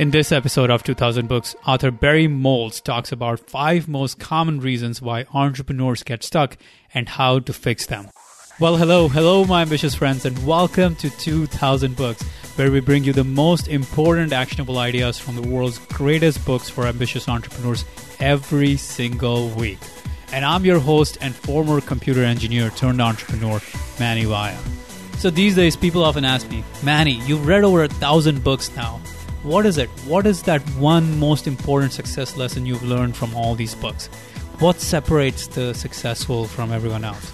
In this episode of 2000 Books, author Barry Moltz talks about five most common reasons why entrepreneurs get stuck and how to fix them. Well, hello, hello, my ambitious friends, and welcome to 2000 Books, where we bring you the most important actionable ideas from the world's greatest books for ambitious entrepreneurs every single week. And I'm your host and former computer engineer turned entrepreneur, Manny Vaya. So these days, people often ask me, Manny, you've read over a thousand books now what is it? What is that one most important success lesson you've learned from all these books? What separates the successful from everyone else?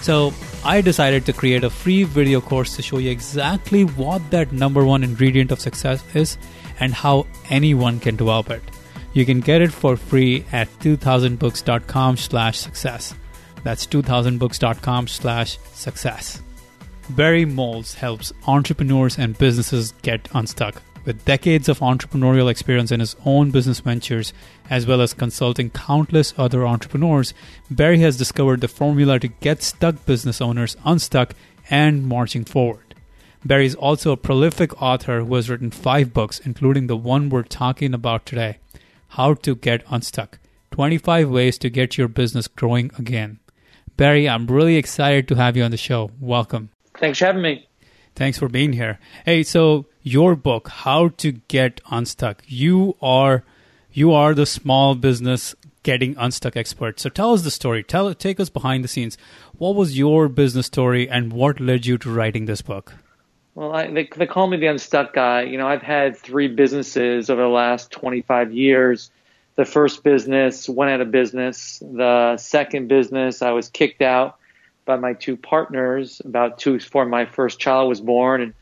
So, I decided to create a free video course to show you exactly what that number one ingredient of success is and how anyone can develop it. You can get it for free at 2000books.com slash success. That's 2000books.com slash success. Barry Moltz helps entrepreneurs and businesses get unstuck with decades of entrepreneurial experience in his own business ventures, as well as consulting countless other entrepreneurs, Barry has discovered the formula to get stuck business owners unstuck and marching forward. Barry is also a prolific author who has written five books, including the one we're talking about today How to Get Unstuck 25 Ways to Get Your Business Growing Again. Barry, I'm really excited to have you on the show. Welcome. Thanks for having me. Thanks for being here. Hey, so your book, How to Get Unstuck. You are you are the small business getting unstuck expert. So tell us the story. Tell take us behind the scenes. What was your business story and what led you to writing this book? Well, I, they, they call me the unstuck guy. You know, I've had three businesses over the last 25 years. The first business went out of business. The second business, I was kicked out by my two partners about two before my first child was born. And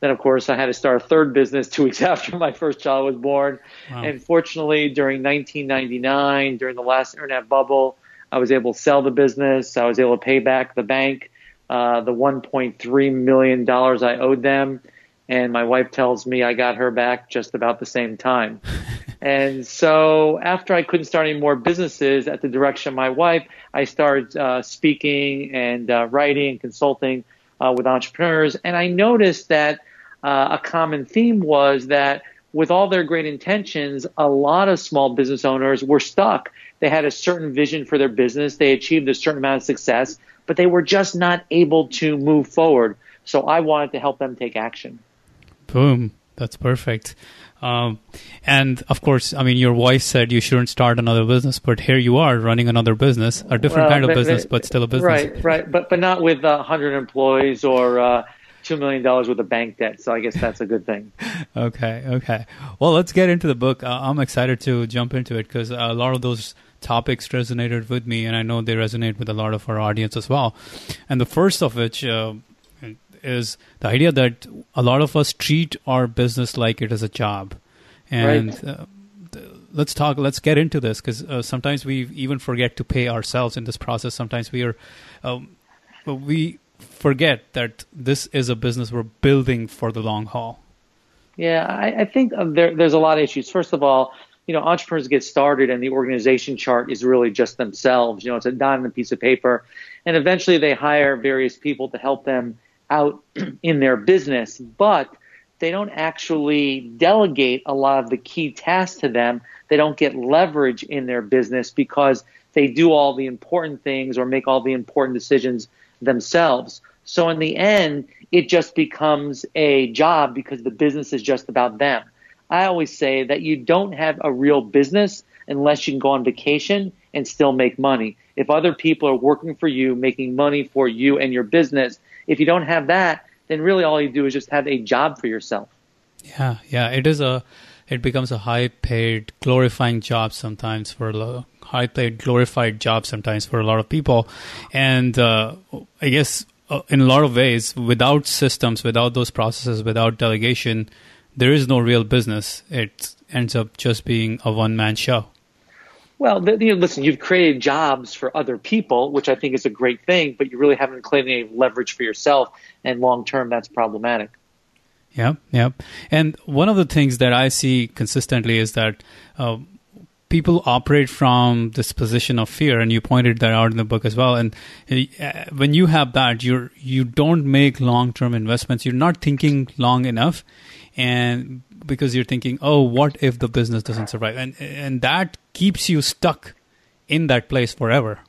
then, of course, I had to start a third business two weeks after my first child was born. Wow. And fortunately, during 1999, during the last internet bubble, I was able to sell the business. I was able to pay back the bank uh, the 1.3 million dollars I owed them, and my wife tells me I got her back just about the same time. and so, after I couldn't start any more businesses at the direction of my wife, I started uh, speaking and uh, writing and consulting uh, with entrepreneurs, and I noticed that uh, a common theme was that with all their great intentions, a lot of small business owners were stuck. They had a certain vision for their business, they achieved a certain amount of success, but they were just not able to move forward. So I wanted to help them take action. Boom. That's perfect. Um, and of course, I mean, your wife said you shouldn't start another business, but here you are running another business, a different well, kind of but, business, but still a business. Right, right. But but not with uh, 100 employees or uh, two million dollars with a bank debt. So I guess that's a good thing. okay, okay. Well, let's get into the book. Uh, I'm excited to jump into it because a lot of those topics resonated with me, and I know they resonate with a lot of our audience as well. And the first of which uh, is the idea that a lot of us treat our business like it is a job, and. Right. Uh, let's talk let's get into this because uh, sometimes we even forget to pay ourselves in this process sometimes we are um, we forget that this is a business we're building for the long haul? Yeah, I, I think uh, there, there's a lot of issues. First of all, you know, entrepreneurs get started and the organization chart is really just themselves. You know, it's a dot on a piece of paper. And eventually they hire various people to help them out in their business, but they don't actually delegate a lot of the key tasks to them. They don't get leverage in their business because they do all the important things or make all the important decisions themselves. So in the end, it just becomes a job because the business is just about them. I always say that you don't have a real business unless you can go on vacation and still make money. If other people are working for you, making money for you and your business, if you don't have that, then really all you do is just have a job for yourself. Yeah, yeah, it is a it becomes a high paid glorifying job sometimes for a high paid glorified job sometimes for a lot of people and uh, i guess uh, in a lot of ways without systems without those processes without delegation there is no real business it ends up just being a one man show well, you know, listen, you've created jobs for other people, which I think is a great thing, but you really haven't created any leverage for yourself, and long term, that's problematic. Yeah, yeah. And one of the things that I see consistently is that uh, people operate from this position of fear, and you pointed that out in the book as well. And uh, when you have that, you're you don't make long term investments. You're not thinking long enough, and because you're thinking, oh, what if the business doesn't survive, and and that keeps you stuck in that place forever.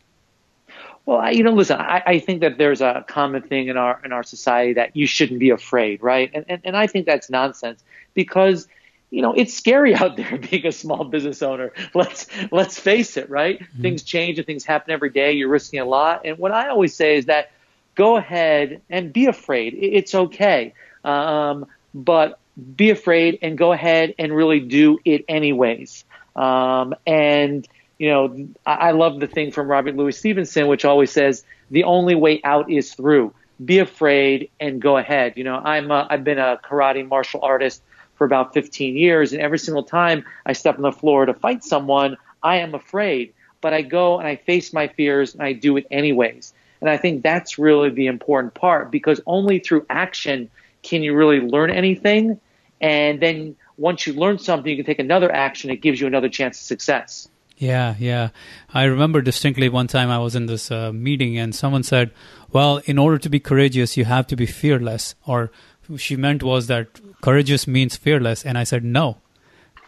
Well, I, you know, listen, I, I think that there's a common thing in our in our society that you shouldn't be afraid, right? And and, and I think that's nonsense because you know it's scary out there being a small business owner. Let's let's face it, right? Mm-hmm. Things change and things happen every day. You're risking a lot, and what I always say is that go ahead and be afraid. It's okay, um, but be afraid and go ahead and really do it anyways. Um, and you know, I, love the thing from Robert Louis Stevenson, which always says the only way out is through. Be afraid and go ahead. You know, I'm a, I've been a karate martial artist for about 15 years, and every single time I step on the floor to fight someone, I am afraid. But I go and I face my fears and I do it anyways. And I think that's really the important part because only through action can you really learn anything. And then once you learn something, you can take another action. It gives you another chance of success. Yeah, yeah. I remember distinctly one time I was in this uh, meeting and someone said, "Well, in order to be courageous, you have to be fearless." Or she meant was that courageous means fearless, and I said, "No.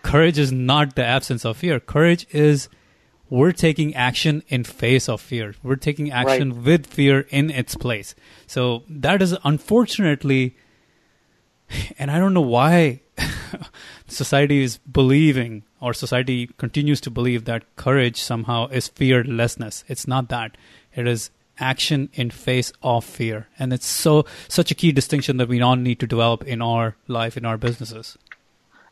Courage is not the absence of fear. Courage is we're taking action in face of fear. We're taking action right. with fear in its place." So that is unfortunately and I don't know why society is believing or society continues to believe that courage somehow is fearlessness. It's not that. It is action in face of fear. And it's so such a key distinction that we all need to develop in our life, in our businesses.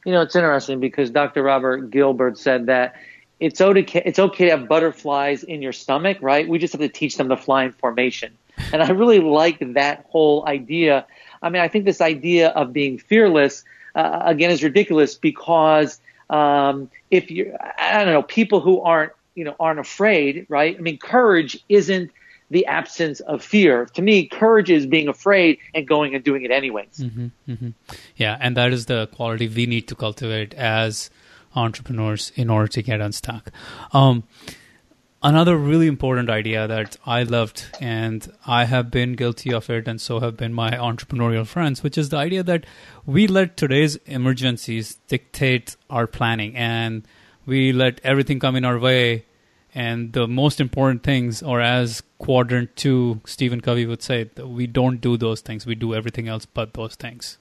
You know, it's interesting because Dr. Robert Gilbert said that it's okay, it's okay to have butterflies in your stomach, right? We just have to teach them to fly in formation. And I really like that whole idea. I mean, I think this idea of being fearless, uh, again, is ridiculous because um, if you, I don't know, people who aren't, you know, aren't afraid, right? I mean, courage isn't the absence of fear. To me, courage is being afraid and going and doing it anyways. Mm-hmm, mm-hmm. Yeah, and that is the quality we need to cultivate as entrepreneurs in order to get unstuck. Um, another really important idea that I loved, and I have been guilty of it, and so have been my entrepreneurial friends, which is the idea that we let today's emergencies dictate our planning, and we let everything come in our way. And the most important things, or as quadrant two, Stephen Covey would say, we don't do those things. We do everything else but those things.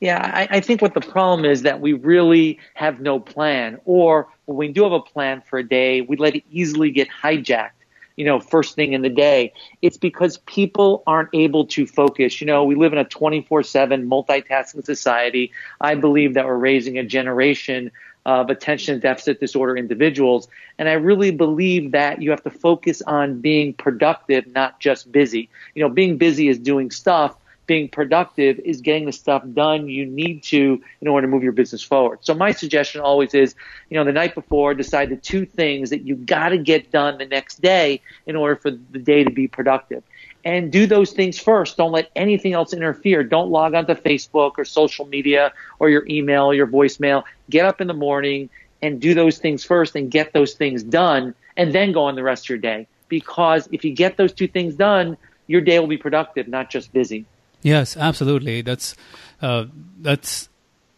Yeah, I, I, think what the problem is that we really have no plan, or when we do have a plan for a day, we let it easily get hijacked. You know, first thing in the day. It's because people aren't able to focus. You know, we live in a 24 7 multitasking society. I believe that we're raising a generation of attention deficit disorder individuals. And I really believe that you have to focus on being productive, not just busy. You know, being busy is doing stuff, being productive is getting the stuff done you need to in order to move your business forward. So my suggestion always is, you know, the night before, decide the two things that you got to get done the next day in order for the day to be productive. And do those things first. Don't let anything else interfere. Don't log onto Facebook or social media or your email or your voicemail. Get up in the morning and do those things first and get those things done and then go on the rest of your day. Because if you get those two things done, your day will be productive, not just busy. Yes, absolutely. That's uh, that's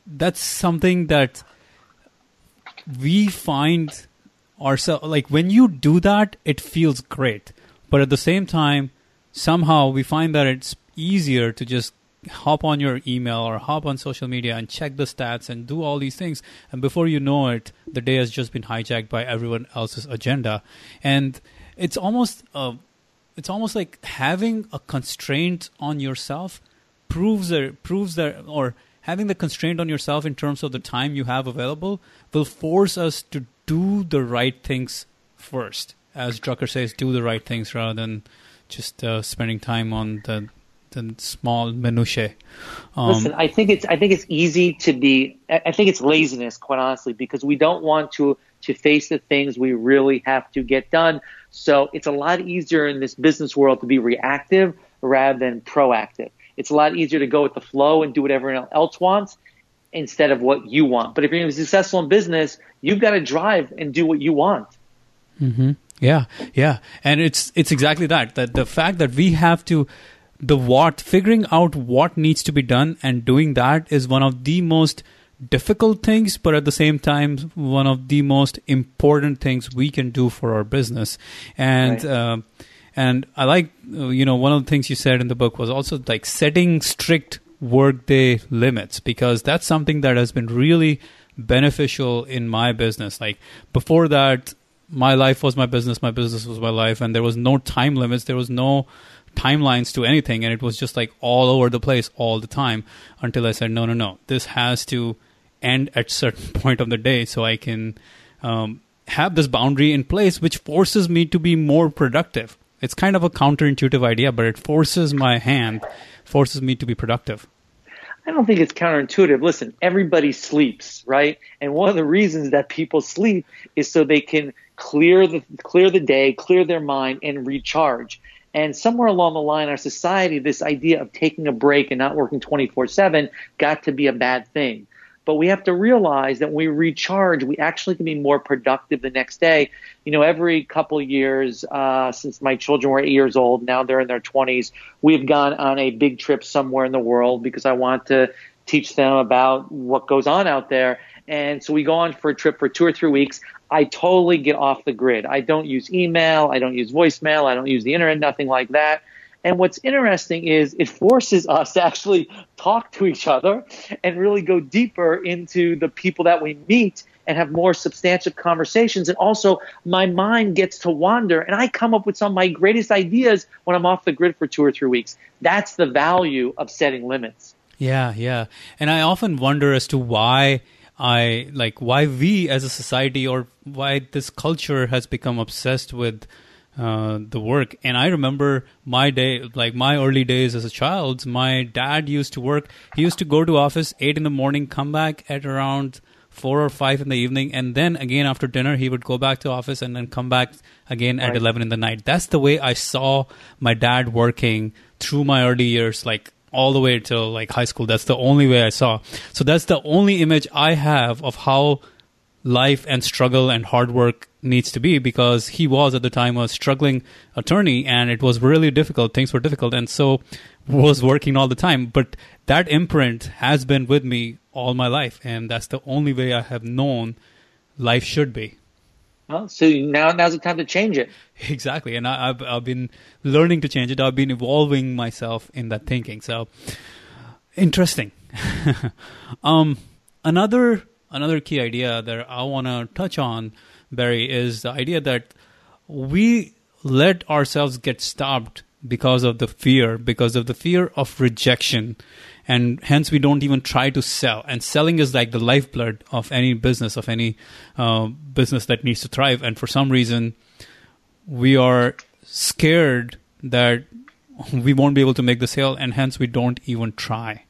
that's something that we find ourselves like when you do that, it feels great. But at the same time, somehow we find that it's easier to just hop on your email or hop on social media and check the stats and do all these things and before you know it the day has just been hijacked by everyone else's agenda and it's almost uh, it's almost like having a constraint on yourself proves proves that or having the constraint on yourself in terms of the time you have available will force us to do the right things first. As Drucker says, do the right things rather than just uh, spending time on the the small minutiae. Um, Listen, I think it's I think it's easy to be. I think it's laziness, quite honestly, because we don't want to to face the things we really have to get done. So it's a lot easier in this business world to be reactive rather than proactive. It's a lot easier to go with the flow and do what everyone else wants instead of what you want. But if you're successful in business, you've got to drive and do what you want. Mm-hmm. Yeah, yeah, and it's it's exactly that. That the fact that we have to the what, figuring out what needs to be done and doing that is one of the most difficult things, but at the same time, one of the most important things we can do for our business. And, right. uh, and I like, uh, you know, one of the things you said in the book was also like setting strict workday limits because that's something that has been really beneficial in my business. Like before that, my life was my business, my business was my life, and there was no time limits, there was no timelines to anything, and it was just like all over the place all the time until I said, no, no, no, this has to end at certain point of the day so I can um, have this boundary in place, which forces me to be more productive. It's kind of a counterintuitive idea, but it forces my hand, forces me to be productive. I don't think it's counterintuitive. Listen, everybody sleeps, right? And one of the reasons that people sleep is so they can clear the clear the day, clear their mind, and recharge. And somewhere along the line, our society, this idea of taking a break and not working 24 7 got to be a bad thing. But we have to realize that when we recharge, we actually can be more productive the next day. You know, every couple of years, uh, since my children were eight years old, now they're in their 20s, we've gone on a big trip somewhere in the world because I want to teach them about what goes on out there. And so we go on for a trip for two or three weeks. I totally get off the grid. I don't use email. I don't use voicemail. I don't use the internet, nothing like that. And what's interesting is it forces us to actually talk to each other and really go deeper into the people that we meet and have more substantive conversations. And also, my mind gets to wander, and I come up with some of my greatest ideas when I'm off the grid for two or three weeks. That's the value of setting limits. Yeah, yeah. And I often wonder as to why. I like why we as a society or why this culture has become obsessed with uh, the work. And I remember my day, like my early days as a child. My dad used to work. He used to go to office eight in the morning, come back at around four or five in the evening, and then again after dinner he would go back to office and then come back again at eleven in the night. That's the way I saw my dad working through my early years, like all the way till like high school. That's the only way I saw. So that's the only image I have of how life and struggle and hard work needs to be because he was at the time a struggling attorney and it was really difficult things were difficult and so was working all the time but that imprint has been with me all my life and that's the only way i have known life should be well, so now now's the time to change it. Exactly. And I, have I've been learning to change it. I've been evolving myself in that thinking. So interesting. Um another another key idea that I want to touch on, Barry, is the idea that we let ourselves get stopped because of the fear, because of the fear of rejection. And hence, we don't even try to sell. And selling is like the lifeblood of any business, of any uh, business that needs to thrive. And for some reason, we are scared that we won't be able to make the sale, and hence, we don't even try.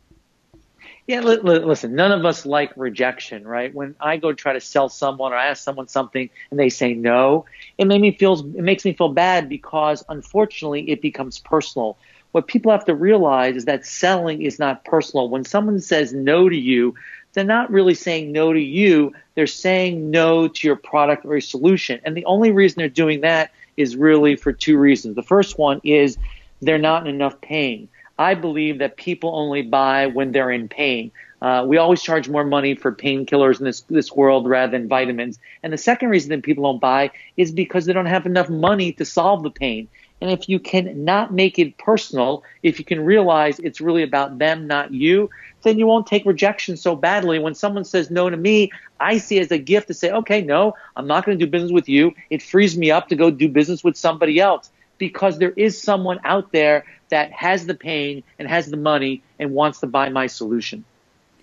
Yeah, li- li- listen, none of us like rejection, right? When I go try to sell someone or I ask someone something and they say no, it makes me feel it makes me feel bad because unfortunately it becomes personal. What people have to realize is that selling is not personal. When someone says no to you, they're not really saying no to you. They're saying no to your product or your solution. And the only reason they're doing that is really for two reasons. The first one is they're not in enough pain. I believe that people only buy when they're in pain. Uh, we always charge more money for painkillers in this this world rather than vitamins. And the second reason that people don't buy is because they don't have enough money to solve the pain. And if you can not make it personal, if you can realize it's really about them, not you, then you won't take rejection so badly. When someone says no to me, I see it as a gift to say, okay, no, I'm not going to do business with you. It frees me up to go do business with somebody else because there is someone out there that has the pain and has the money and wants to buy my solution.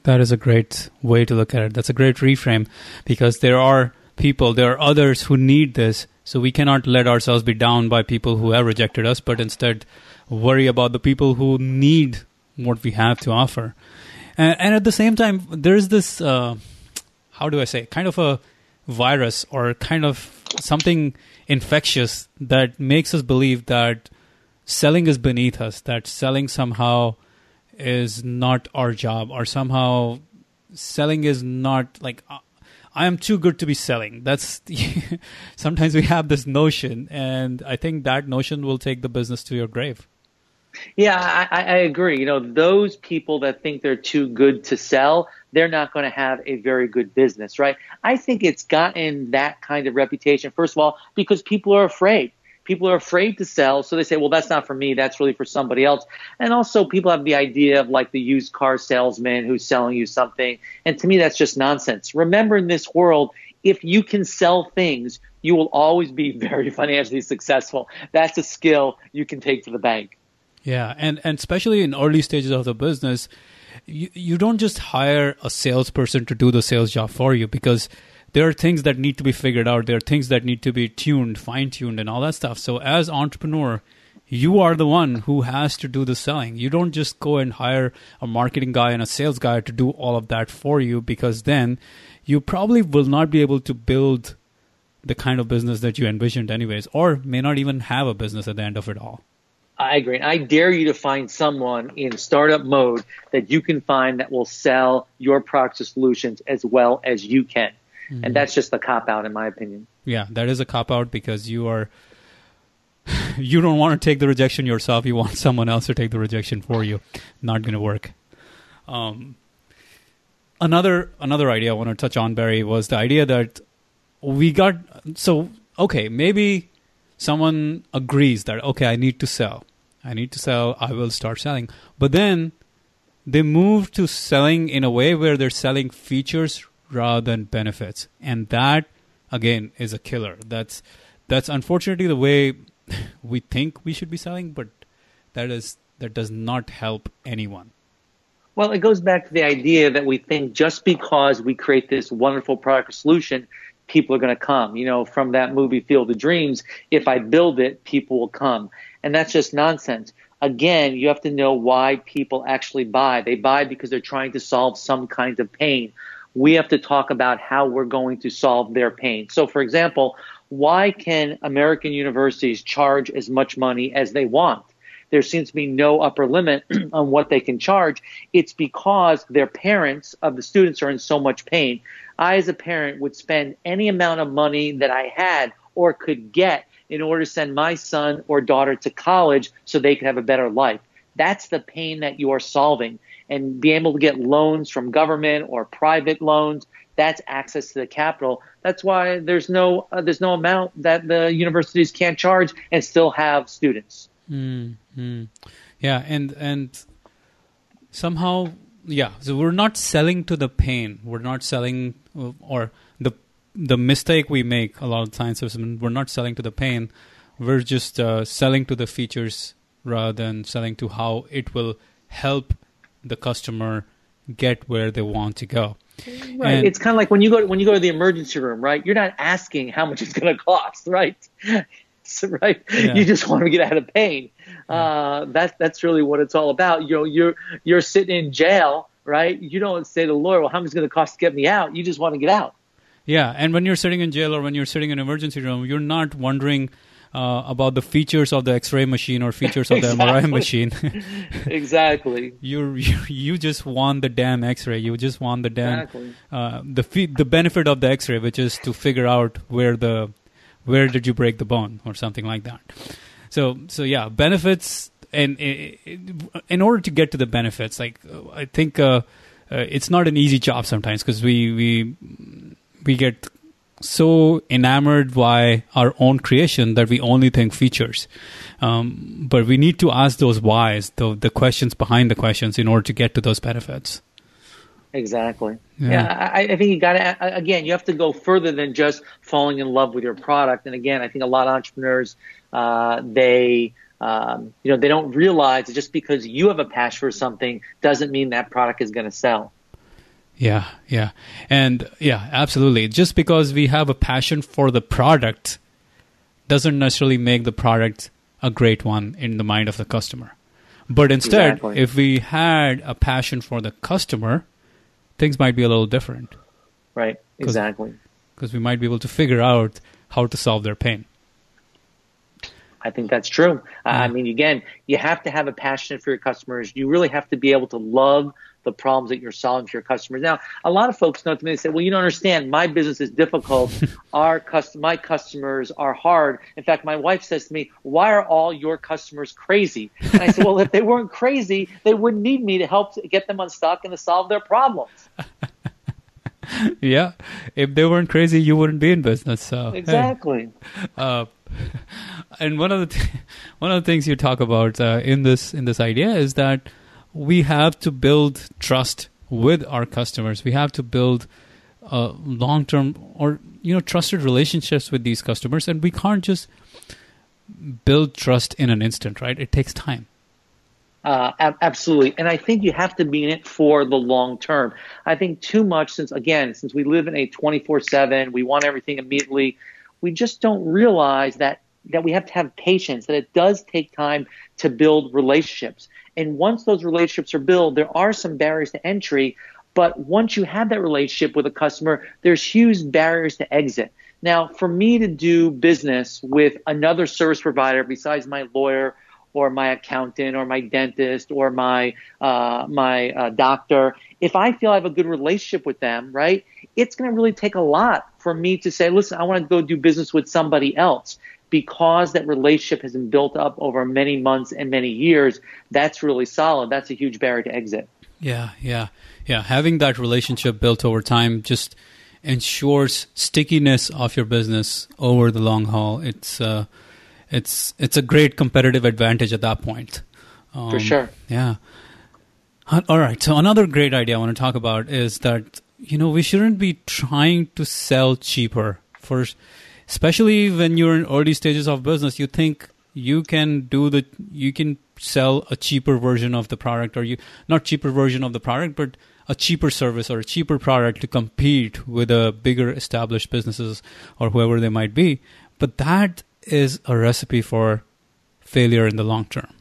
That is a great way to look at it. That's a great reframe because there are people, there are others who need this. So we cannot let ourselves be down by people who have rejected us, but instead worry about the people who need what we have to offer. And, and at the same time, there's this, uh, how do I say, kind of a virus or kind of something infectious that makes us believe that selling is beneath us, that selling somehow is not our job, or somehow selling is not like uh, I am too good to be selling. That's sometimes we have this notion, and I think that notion will take the business to your grave. Yeah, I, I agree. You know, those people that think they're too good to sell, they're not going to have a very good business, right? I think it's gotten that kind of reputation, first of all, because people are afraid. People are afraid to sell, so they say, well, that's not for me, that's really for somebody else. And also, people have the idea of like the used car salesman who's selling you something. And to me, that's just nonsense. Remember, in this world, if you can sell things, you will always be very financially successful. That's a skill you can take to the bank. Yeah, and, and especially in early stages of the business, you, you don't just hire a salesperson to do the sales job for you because there are things that need to be figured out. There are things that need to be tuned, fine tuned, and all that stuff. So, as entrepreneur, you are the one who has to do the selling. You don't just go and hire a marketing guy and a sales guy to do all of that for you because then you probably will not be able to build the kind of business that you envisioned, anyways, or may not even have a business at the end of it all. I agree. I dare you to find someone in startup mode that you can find that will sell your products or solutions as well as you can. Mm-hmm. And that's just a cop out, in my opinion. Yeah, that is a cop out because you are. You don't want to take the rejection yourself. You want someone else to take the rejection for you. Not going to work. Um, another another idea I want to touch on, Barry, was the idea that we got. So okay, maybe someone agrees that okay i need to sell i need to sell i will start selling but then they move to selling in a way where they're selling features rather than benefits and that again is a killer that's that's unfortunately the way we think we should be selling but that is that does not help anyone well, it goes back to the idea that we think just because we create this wonderful product or solution people are going to come. You know, from that movie Field of Dreams, if I build it, people will come. And that's just nonsense. Again, you have to know why people actually buy. They buy because they're trying to solve some kind of pain. We have to talk about how we're going to solve their pain. So, for example, why can American universities charge as much money as they want? There seems to be no upper limit on what they can charge. It's because their parents of the students are in so much pain. I, as a parent, would spend any amount of money that I had or could get in order to send my son or daughter to college so they could have a better life. That's the pain that you are solving. And being able to get loans from government or private loans, that's access to the capital. That's why there's no uh, there's no amount that the universities can't charge and still have students. Mm-hmm. Yeah, and and somehow yeah so we're not selling to the pain we're not selling uh, or the the mistake we make a lot of times is we're not selling to the pain we're just uh, selling to the features rather than selling to how it will help the customer get where they want to go right and it's kind of like when you go when you go to the emergency room right you're not asking how much it's going to cost right right yeah. you just want to get out of pain uh, that's that's really what it's all about. You know, you're you're sitting in jail, right? You don't say to the lawyer, "Well, how much is going to cost to get me out?" You just want to get out. Yeah, and when you're sitting in jail or when you're sitting in an emergency room, you're not wondering uh, about the features of the X-ray machine or features of the MRI machine. exactly. You, you you just want the damn X-ray. You just want the damn exactly. uh, the fe- the benefit of the X-ray, which is to figure out where the where did you break the bone or something like that. So so yeah, benefits and in order to get to the benefits, like I think uh, uh, it's not an easy job sometimes because we we we get so enamored by our own creation that we only think features. Um, but we need to ask those whys, the the questions behind the questions, in order to get to those benefits. Exactly. Yeah, yeah I, I, think you got to again. You have to go further than just falling in love with your product. And again, I think a lot of entrepreneurs uh, they um, you know they don't realize that just because you have a passion for something doesn't mean that product is going to sell. Yeah, yeah, and yeah, absolutely. Just because we have a passion for the product doesn't necessarily make the product a great one in the mind of the customer. But instead, exactly. if we had a passion for the customer, things might be a little different. Right, exactly. Because we might be able to figure out how to solve their pain. I think that's true. Uh, I mean, again, you have to have a passion for your customers. You really have to be able to love the problems that you're solving for your customers. Now, a lot of folks know to me, they say, well, you don't understand. My business is difficult. Our cust- my customers are hard. In fact, my wife says to me, why are all your customers crazy? And I said, well, if they weren't crazy, they wouldn't need me to help get them unstuck and to solve their problems. yeah, if they weren't crazy, you wouldn't be in business. So exactly. Hey. Uh, and one of the th- one of the things you talk about uh, in this in this idea is that we have to build trust with our customers. We have to build uh, long term or you know trusted relationships with these customers, and we can't just build trust in an instant. Right? It takes time. Uh, absolutely. And I think you have to be in it for the long term. I think too much since, again, since we live in a 24 7, we want everything immediately, we just don't realize that, that we have to have patience, that it does take time to build relationships. And once those relationships are built, there are some barriers to entry. But once you have that relationship with a customer, there's huge barriers to exit. Now, for me to do business with another service provider besides my lawyer or my accountant or my dentist or my uh, my uh, doctor, if I feel I have a good relationship with them, right, it's going to really take a lot for me to say, listen, I want to go do business with somebody else because that relationship has been built up over many months and many years. That's really solid. That's a huge barrier to exit. Yeah, yeah, yeah. Having that relationship built over time just ensures stickiness of your business over the long haul. It's uh, it's it's a great competitive advantage at that point. Um, For sure. Yeah. All right. So another great idea I want to talk about is that you know we shouldn't be trying to sell cheaper for especially when you're in early stages of business you think you can do the you can sell a cheaper version of the product or you not cheaper version of the product but a cheaper service or a cheaper product to compete with the bigger established businesses or whoever they might be but that is a recipe for failure in the long term.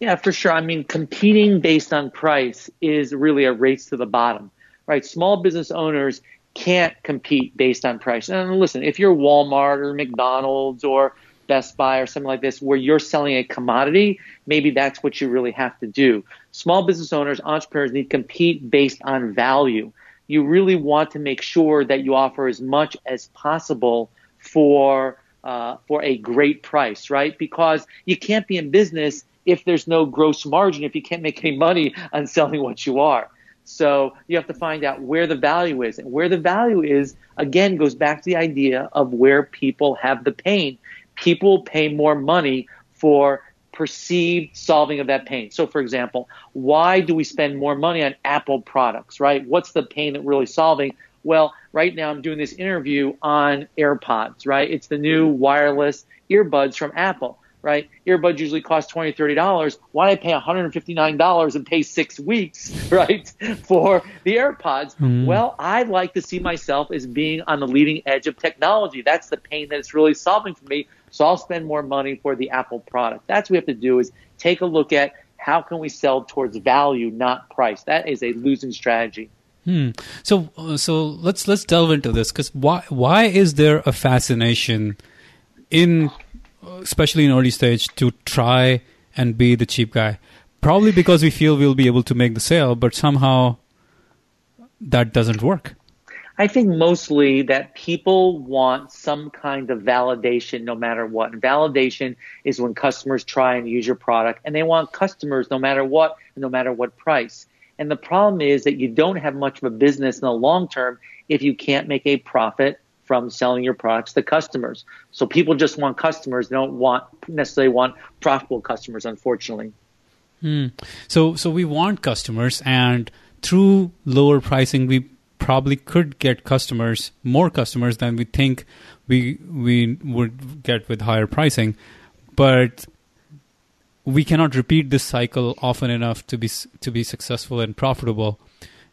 Yeah, for sure. I mean, competing based on price is really a race to the bottom, right? Small business owners can't compete based on price. And listen, if you're Walmart or McDonald's or Best Buy or something like this, where you're selling a commodity, maybe that's what you really have to do. Small business owners, entrepreneurs need to compete based on value. You really want to make sure that you offer as much as possible for uh, for a great price, right? Because you can't be in business if there's no gross margin, if you can't make any money on selling what you are. So you have to find out where the value is. And where the value is, again, goes back to the idea of where people have the pain. People pay more money for perceived solving of that pain. So, for example, why do we spend more money on Apple products, right? What's the pain that we're really solving? Well, right now I'm doing this interview on AirPods, right? It's the new wireless earbuds from Apple, right? Earbuds usually cost $20, $30. Why did I pay $159 and pay six weeks, right, for the AirPods? Mm-hmm. Well, I like to see myself as being on the leading edge of technology. That's the pain that it's really solving for me. So I'll spend more money for the Apple product. That's what we have to do is take a look at how can we sell towards value, not price. That is a losing strategy. Hmm. So, uh, so let's let's delve into this because why why is there a fascination in, especially in early stage, to try and be the cheap guy? Probably because we feel we'll be able to make the sale, but somehow that doesn't work. I think mostly that people want some kind of validation no matter what. And validation is when customers try and use your product and they want customers no matter what, no matter what price. And the problem is that you don't have much of a business in the long term if you can't make a profit from selling your products to customers. So people just want customers, they don't want necessarily want profitable customers, unfortunately. Hmm. So so we want customers and through lower pricing we probably could get customers, more customers than we think we we would get with higher pricing. But we cannot repeat this cycle often enough to be to be successful and profitable,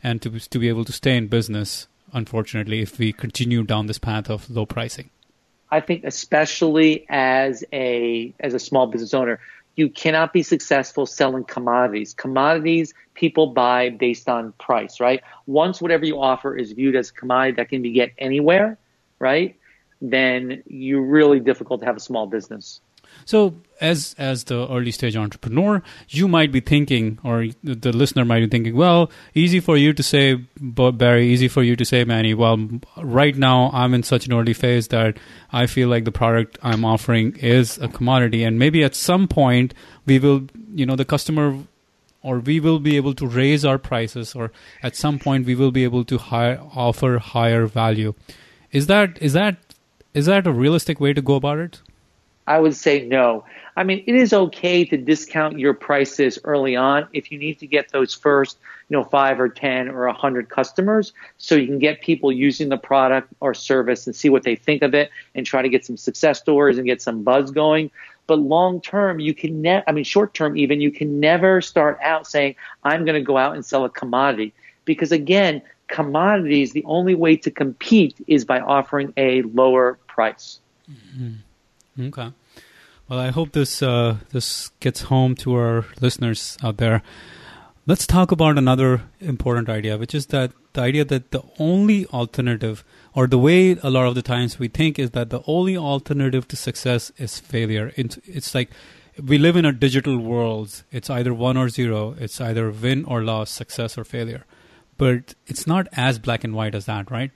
and to to be able to stay in business. Unfortunately, if we continue down this path of low pricing, I think especially as a as a small business owner, you cannot be successful selling commodities. Commodities people buy based on price, right? Once whatever you offer is viewed as a commodity that can be get anywhere, right? Then you're really difficult to have a small business. So as as the early stage entrepreneur, you might be thinking, or the listener might be thinking, well, easy for you to say, Barry, easy for you to say, Manny. Well, right now I'm in such an early phase that I feel like the product I'm offering is a commodity, and maybe at some point we will, you know, the customer or we will be able to raise our prices or at some point we will be able to high, offer higher value is that is that is that a realistic way to go about it I would say no. I mean, it is okay to discount your prices early on if you need to get those first, you know, five or 10 or a hundred customers so you can get people using the product or service and see what they think of it and try to get some success stories and get some buzz going. But long term, you can never, I mean, short term even, you can never start out saying, I'm going to go out and sell a commodity. Because again, commodities, the only way to compete is by offering a lower price. Mm-hmm. Okay. Well, I hope this uh, this gets home to our listeners out there. Let's talk about another important idea, which is that the idea that the only alternative, or the way a lot of the times we think, is that the only alternative to success is failure. It's, it's like we live in a digital world. It's either one or zero. It's either win or loss, success or failure. But it's not as black and white as that, right?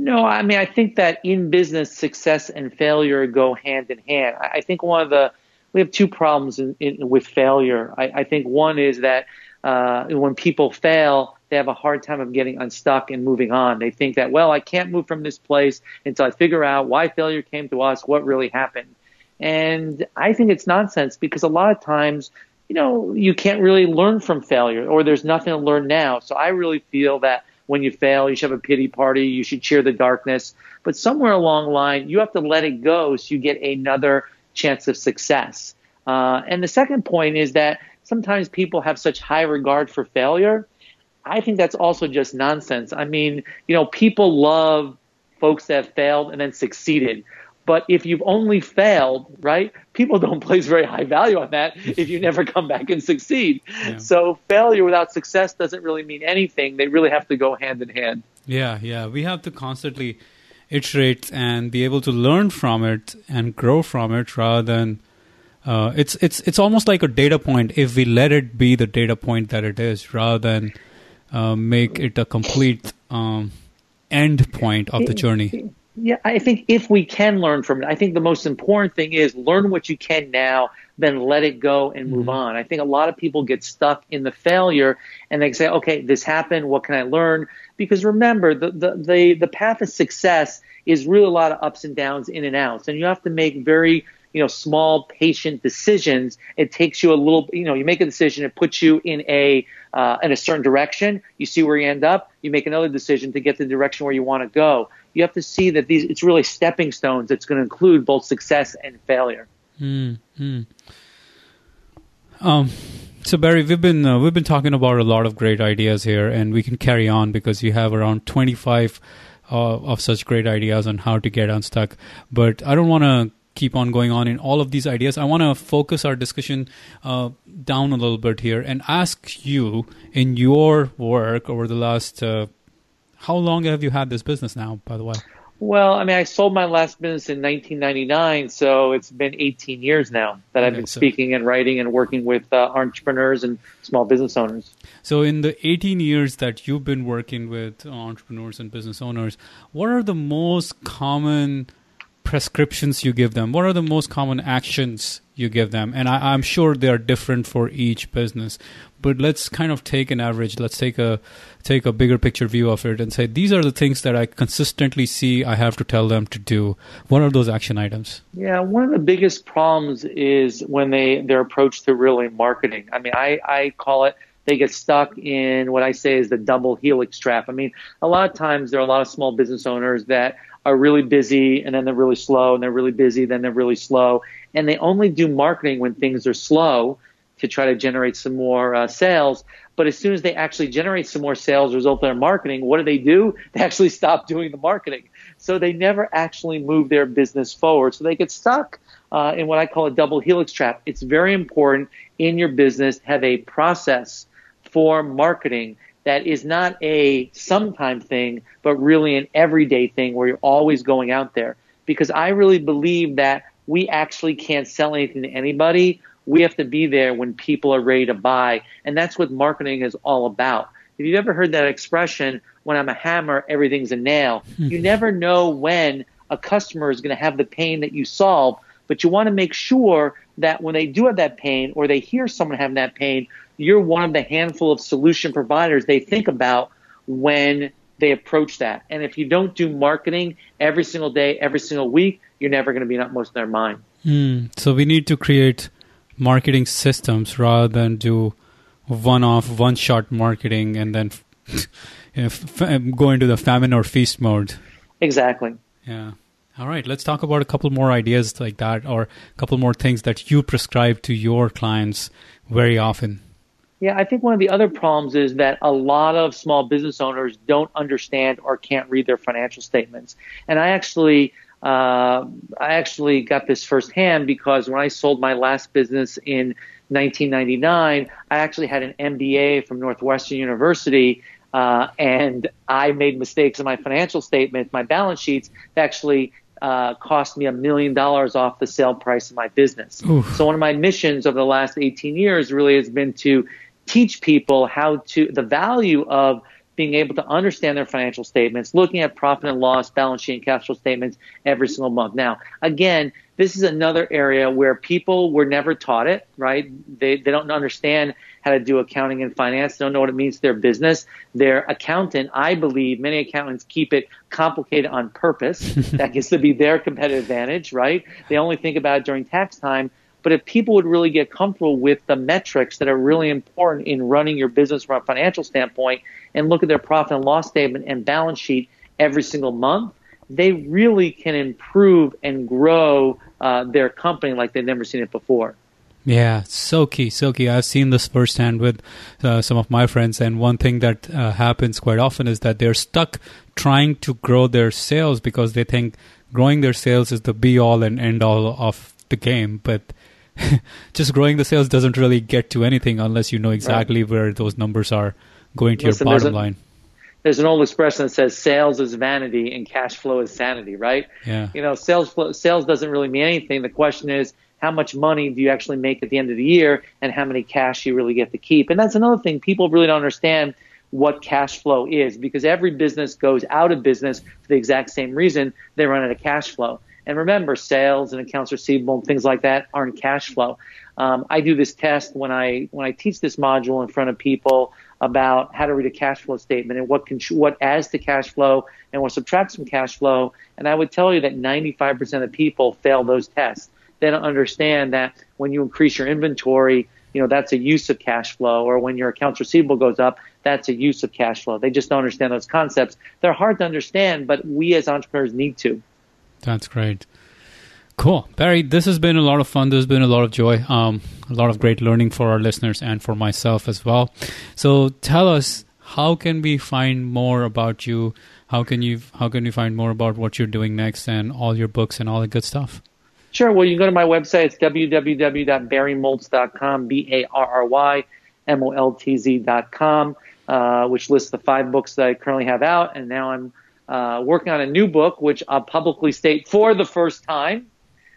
No, I mean, I think that in business, success and failure go hand in hand. I think one of the, we have two problems in, in, with failure. I, I, think one is that uh, when people fail, they have a hard time of getting unstuck and moving on. They think that, well, I can't move from this place until I figure out why failure came to us, what really happened. And I think it's nonsense because a lot of times, you know, you can't really learn from failure or there's nothing to learn now. So I really feel that when you fail. You should have a pity party. You should cheer the darkness. But somewhere along the line, you have to let it go so you get another chance of success. Uh, and the second point is that sometimes people have such high regard for failure. I think that's also just nonsense. I mean, you know, people love folks that have failed and then succeeded. But if you've only failed, right, people don't place very high value on that if you never come back and succeed. Yeah. So failure without success doesn't really mean anything. They really have to go hand in hand. Yeah, yeah. We have to constantly iterate and be able to learn from it and grow from it rather than uh, it's it's it's almost like a data point if we let it be the data point that it is rather than uh, make it a complete um, end point of the journey. Yeah, I think if we can learn from it, I think the most important thing is learn what you can now, then let it go and move mm-hmm. on. I think a lot of people get stuck in the failure and they say, okay, this happened. What can I learn? Because remember, the, the, the, the path of success is really a lot of ups and downs, in and outs. And you have to make very you know, small patient decisions. It takes you a little, you know, you make a decision, it puts you in a uh, in a certain direction. You see where you end up. You make another decision to get the direction where you want to go. You have to see that these it's really stepping stones. It's going to include both success and failure. Mm-hmm. Um, so Barry, we've been uh, we've been talking about a lot of great ideas here, and we can carry on because you have around twenty five. Uh, of such great ideas on how to get unstuck, but I don't want to keep on going on in all of these ideas. I want to focus our discussion uh, down a little bit here and ask you in your work over the last. Uh, how long have you had this business now, by the way? Well, I mean, I sold my last business in 1999, so it's been 18 years now that I've been so, speaking and writing and working with uh, entrepreneurs and small business owners. So, in the 18 years that you've been working with entrepreneurs and business owners, what are the most common prescriptions you give them? What are the most common actions you give them? And I, am sure they are different for each business. But let's kind of take an average. Let's take a take a bigger picture view of it and say these are the things that I consistently see I have to tell them to do. What are those action items? Yeah, one of the biggest problems is when they their approach to really marketing. I mean, I I call it they get stuck in what I say is the double helix trap. I mean, a lot of times there are a lot of small business owners that are really busy and then they're really slow and they're really busy, then they're really slow. And they only do marketing when things are slow to try to generate some more uh, sales. But as soon as they actually generate some more sales result of their marketing, what do they do? They actually stop doing the marketing. So they never actually move their business forward. So they get stuck uh, in what I call a double helix trap. It's very important in your business have a process for marketing that is not a sometime thing, but really an everyday thing where you're always going out there. Because I really believe that we actually can't sell anything to anybody. We have to be there when people are ready to buy. And that's what marketing is all about. If you've ever heard that expression, when I'm a hammer, everything's a nail, hmm. you never know when a customer is going to have the pain that you solve, but you want to make sure that when they do have that pain or they hear someone having that pain, you're one of the handful of solution providers they think about when they approach that. And if you don't do marketing every single day, every single week, you're never going to be in most of their mind. Mm, so we need to create marketing systems rather than do one-off, one-shot marketing and then you know, go into the famine or feast mode. Exactly. Yeah. All right, let's talk about a couple more ideas like that or a couple more things that you prescribe to your clients very often. Yeah, I think one of the other problems is that a lot of small business owners don't understand or can't read their financial statements. And I actually uh, I actually got this firsthand because when I sold my last business in 1999, I actually had an MBA from Northwestern University, uh, and I made mistakes in my financial statements, my balance sheets actually uh, cost me a million dollars off the sale price of my business. Oof. So one of my missions over the last 18 years really has been to teach people how to the value of being able to understand their financial statements, looking at profit and loss, balance sheet, and cash flow statements every single month. Now, again, this is another area where people were never taught it, right? They, they don't understand how to do accounting and finance, they don't know what it means to their business. Their accountant, I believe, many accountants keep it complicated on purpose. that gets to be their competitive advantage, right? They only think about it during tax time. But if people would really get comfortable with the metrics that are really important in running your business from a financial standpoint and look at their profit and loss statement and balance sheet every single month, they really can improve and grow uh, their company like they've never seen it before. Yeah, so key, so key. I've seen this firsthand with uh, some of my friends, and one thing that uh, happens quite often is that they're stuck trying to grow their sales because they think growing their sales is the be all and end all of the game. But just growing the sales doesn't really get to anything unless you know exactly right. where those numbers are going to Listen, your bottom there's a, line. There's an old expression that says sales is vanity and cash flow is sanity, right? Yeah. You know, sales flow, sales doesn't really mean anything. The question is how much money do you actually make at the end of the year and how many cash you really get to keep. And that's another thing people really don't understand what cash flow is because every business goes out of business for the exact same reason they run out of cash flow. And remember, sales and accounts receivable and things like that aren't cash flow. Um, I do this test when I when I teach this module in front of people about how to read a cash flow statement and what can, what adds to cash flow and what subtracts from cash flow. And I would tell you that 95% of people fail those tests. They don't understand that when you increase your inventory, you know that's a use of cash flow, or when your accounts receivable goes up, that's a use of cash flow. They just don't understand those concepts. They're hard to understand, but we as entrepreneurs need to. That's great. Cool. Barry, this has been a lot of fun. There's been a lot of joy, um, a lot of great learning for our listeners and for myself as well. So tell us, how can we find more about you? How can you how can we find more about what you're doing next and all your books and all the good stuff? Sure. Well, you can go to my website. It's www.barrymoltz.com, B-A-R-R-Y-M-O-L-T-Z.com, uh, which lists the five books that I currently have out. And now I'm uh, working on a new book, which I'll publicly state for the first time,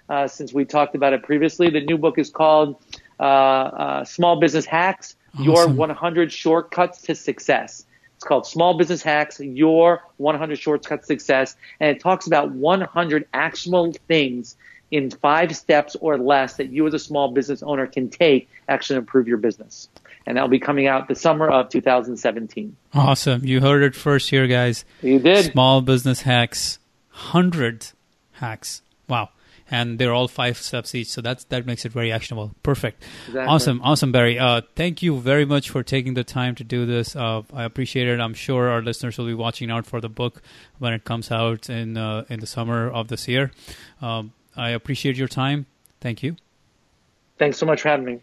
uh, since we talked about it previously. The new book is called uh, uh Small Business Hacks: awesome. Your 100 Shortcuts to Success. It's called Small Business Hacks: Your 100 Shortcuts to Success, and it talks about 100 actionable things in five steps or less that you as a small business owner can take actually improve your business and that'll be coming out the summer of 2017. Awesome. You heard it first here, guys. You did. Small business hacks, 100 hacks. Wow. And they're all five steps each, so that's that makes it very actionable. Perfect, exactly. awesome, awesome, Barry. Uh, thank you very much for taking the time to do this. Uh, I appreciate it. I'm sure our listeners will be watching out for the book when it comes out in uh, in the summer of this year. Um, I appreciate your time. Thank you. Thanks so much for having me.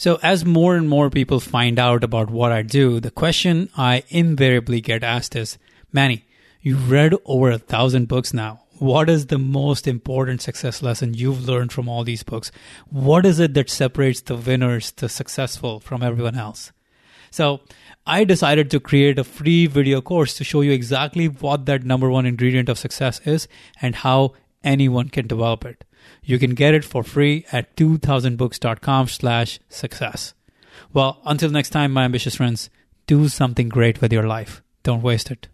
So, as more and more people find out about what I do, the question I invariably get asked is Manny, you've read over a thousand books now. What is the most important success lesson you've learned from all these books? What is it that separates the winners, the successful, from everyone else? So, I decided to create a free video course to show you exactly what that number one ingredient of success is and how anyone can develop it. You can get it for free at 2000books.com slash success. Well, until next time, my ambitious friends, do something great with your life. Don't waste it.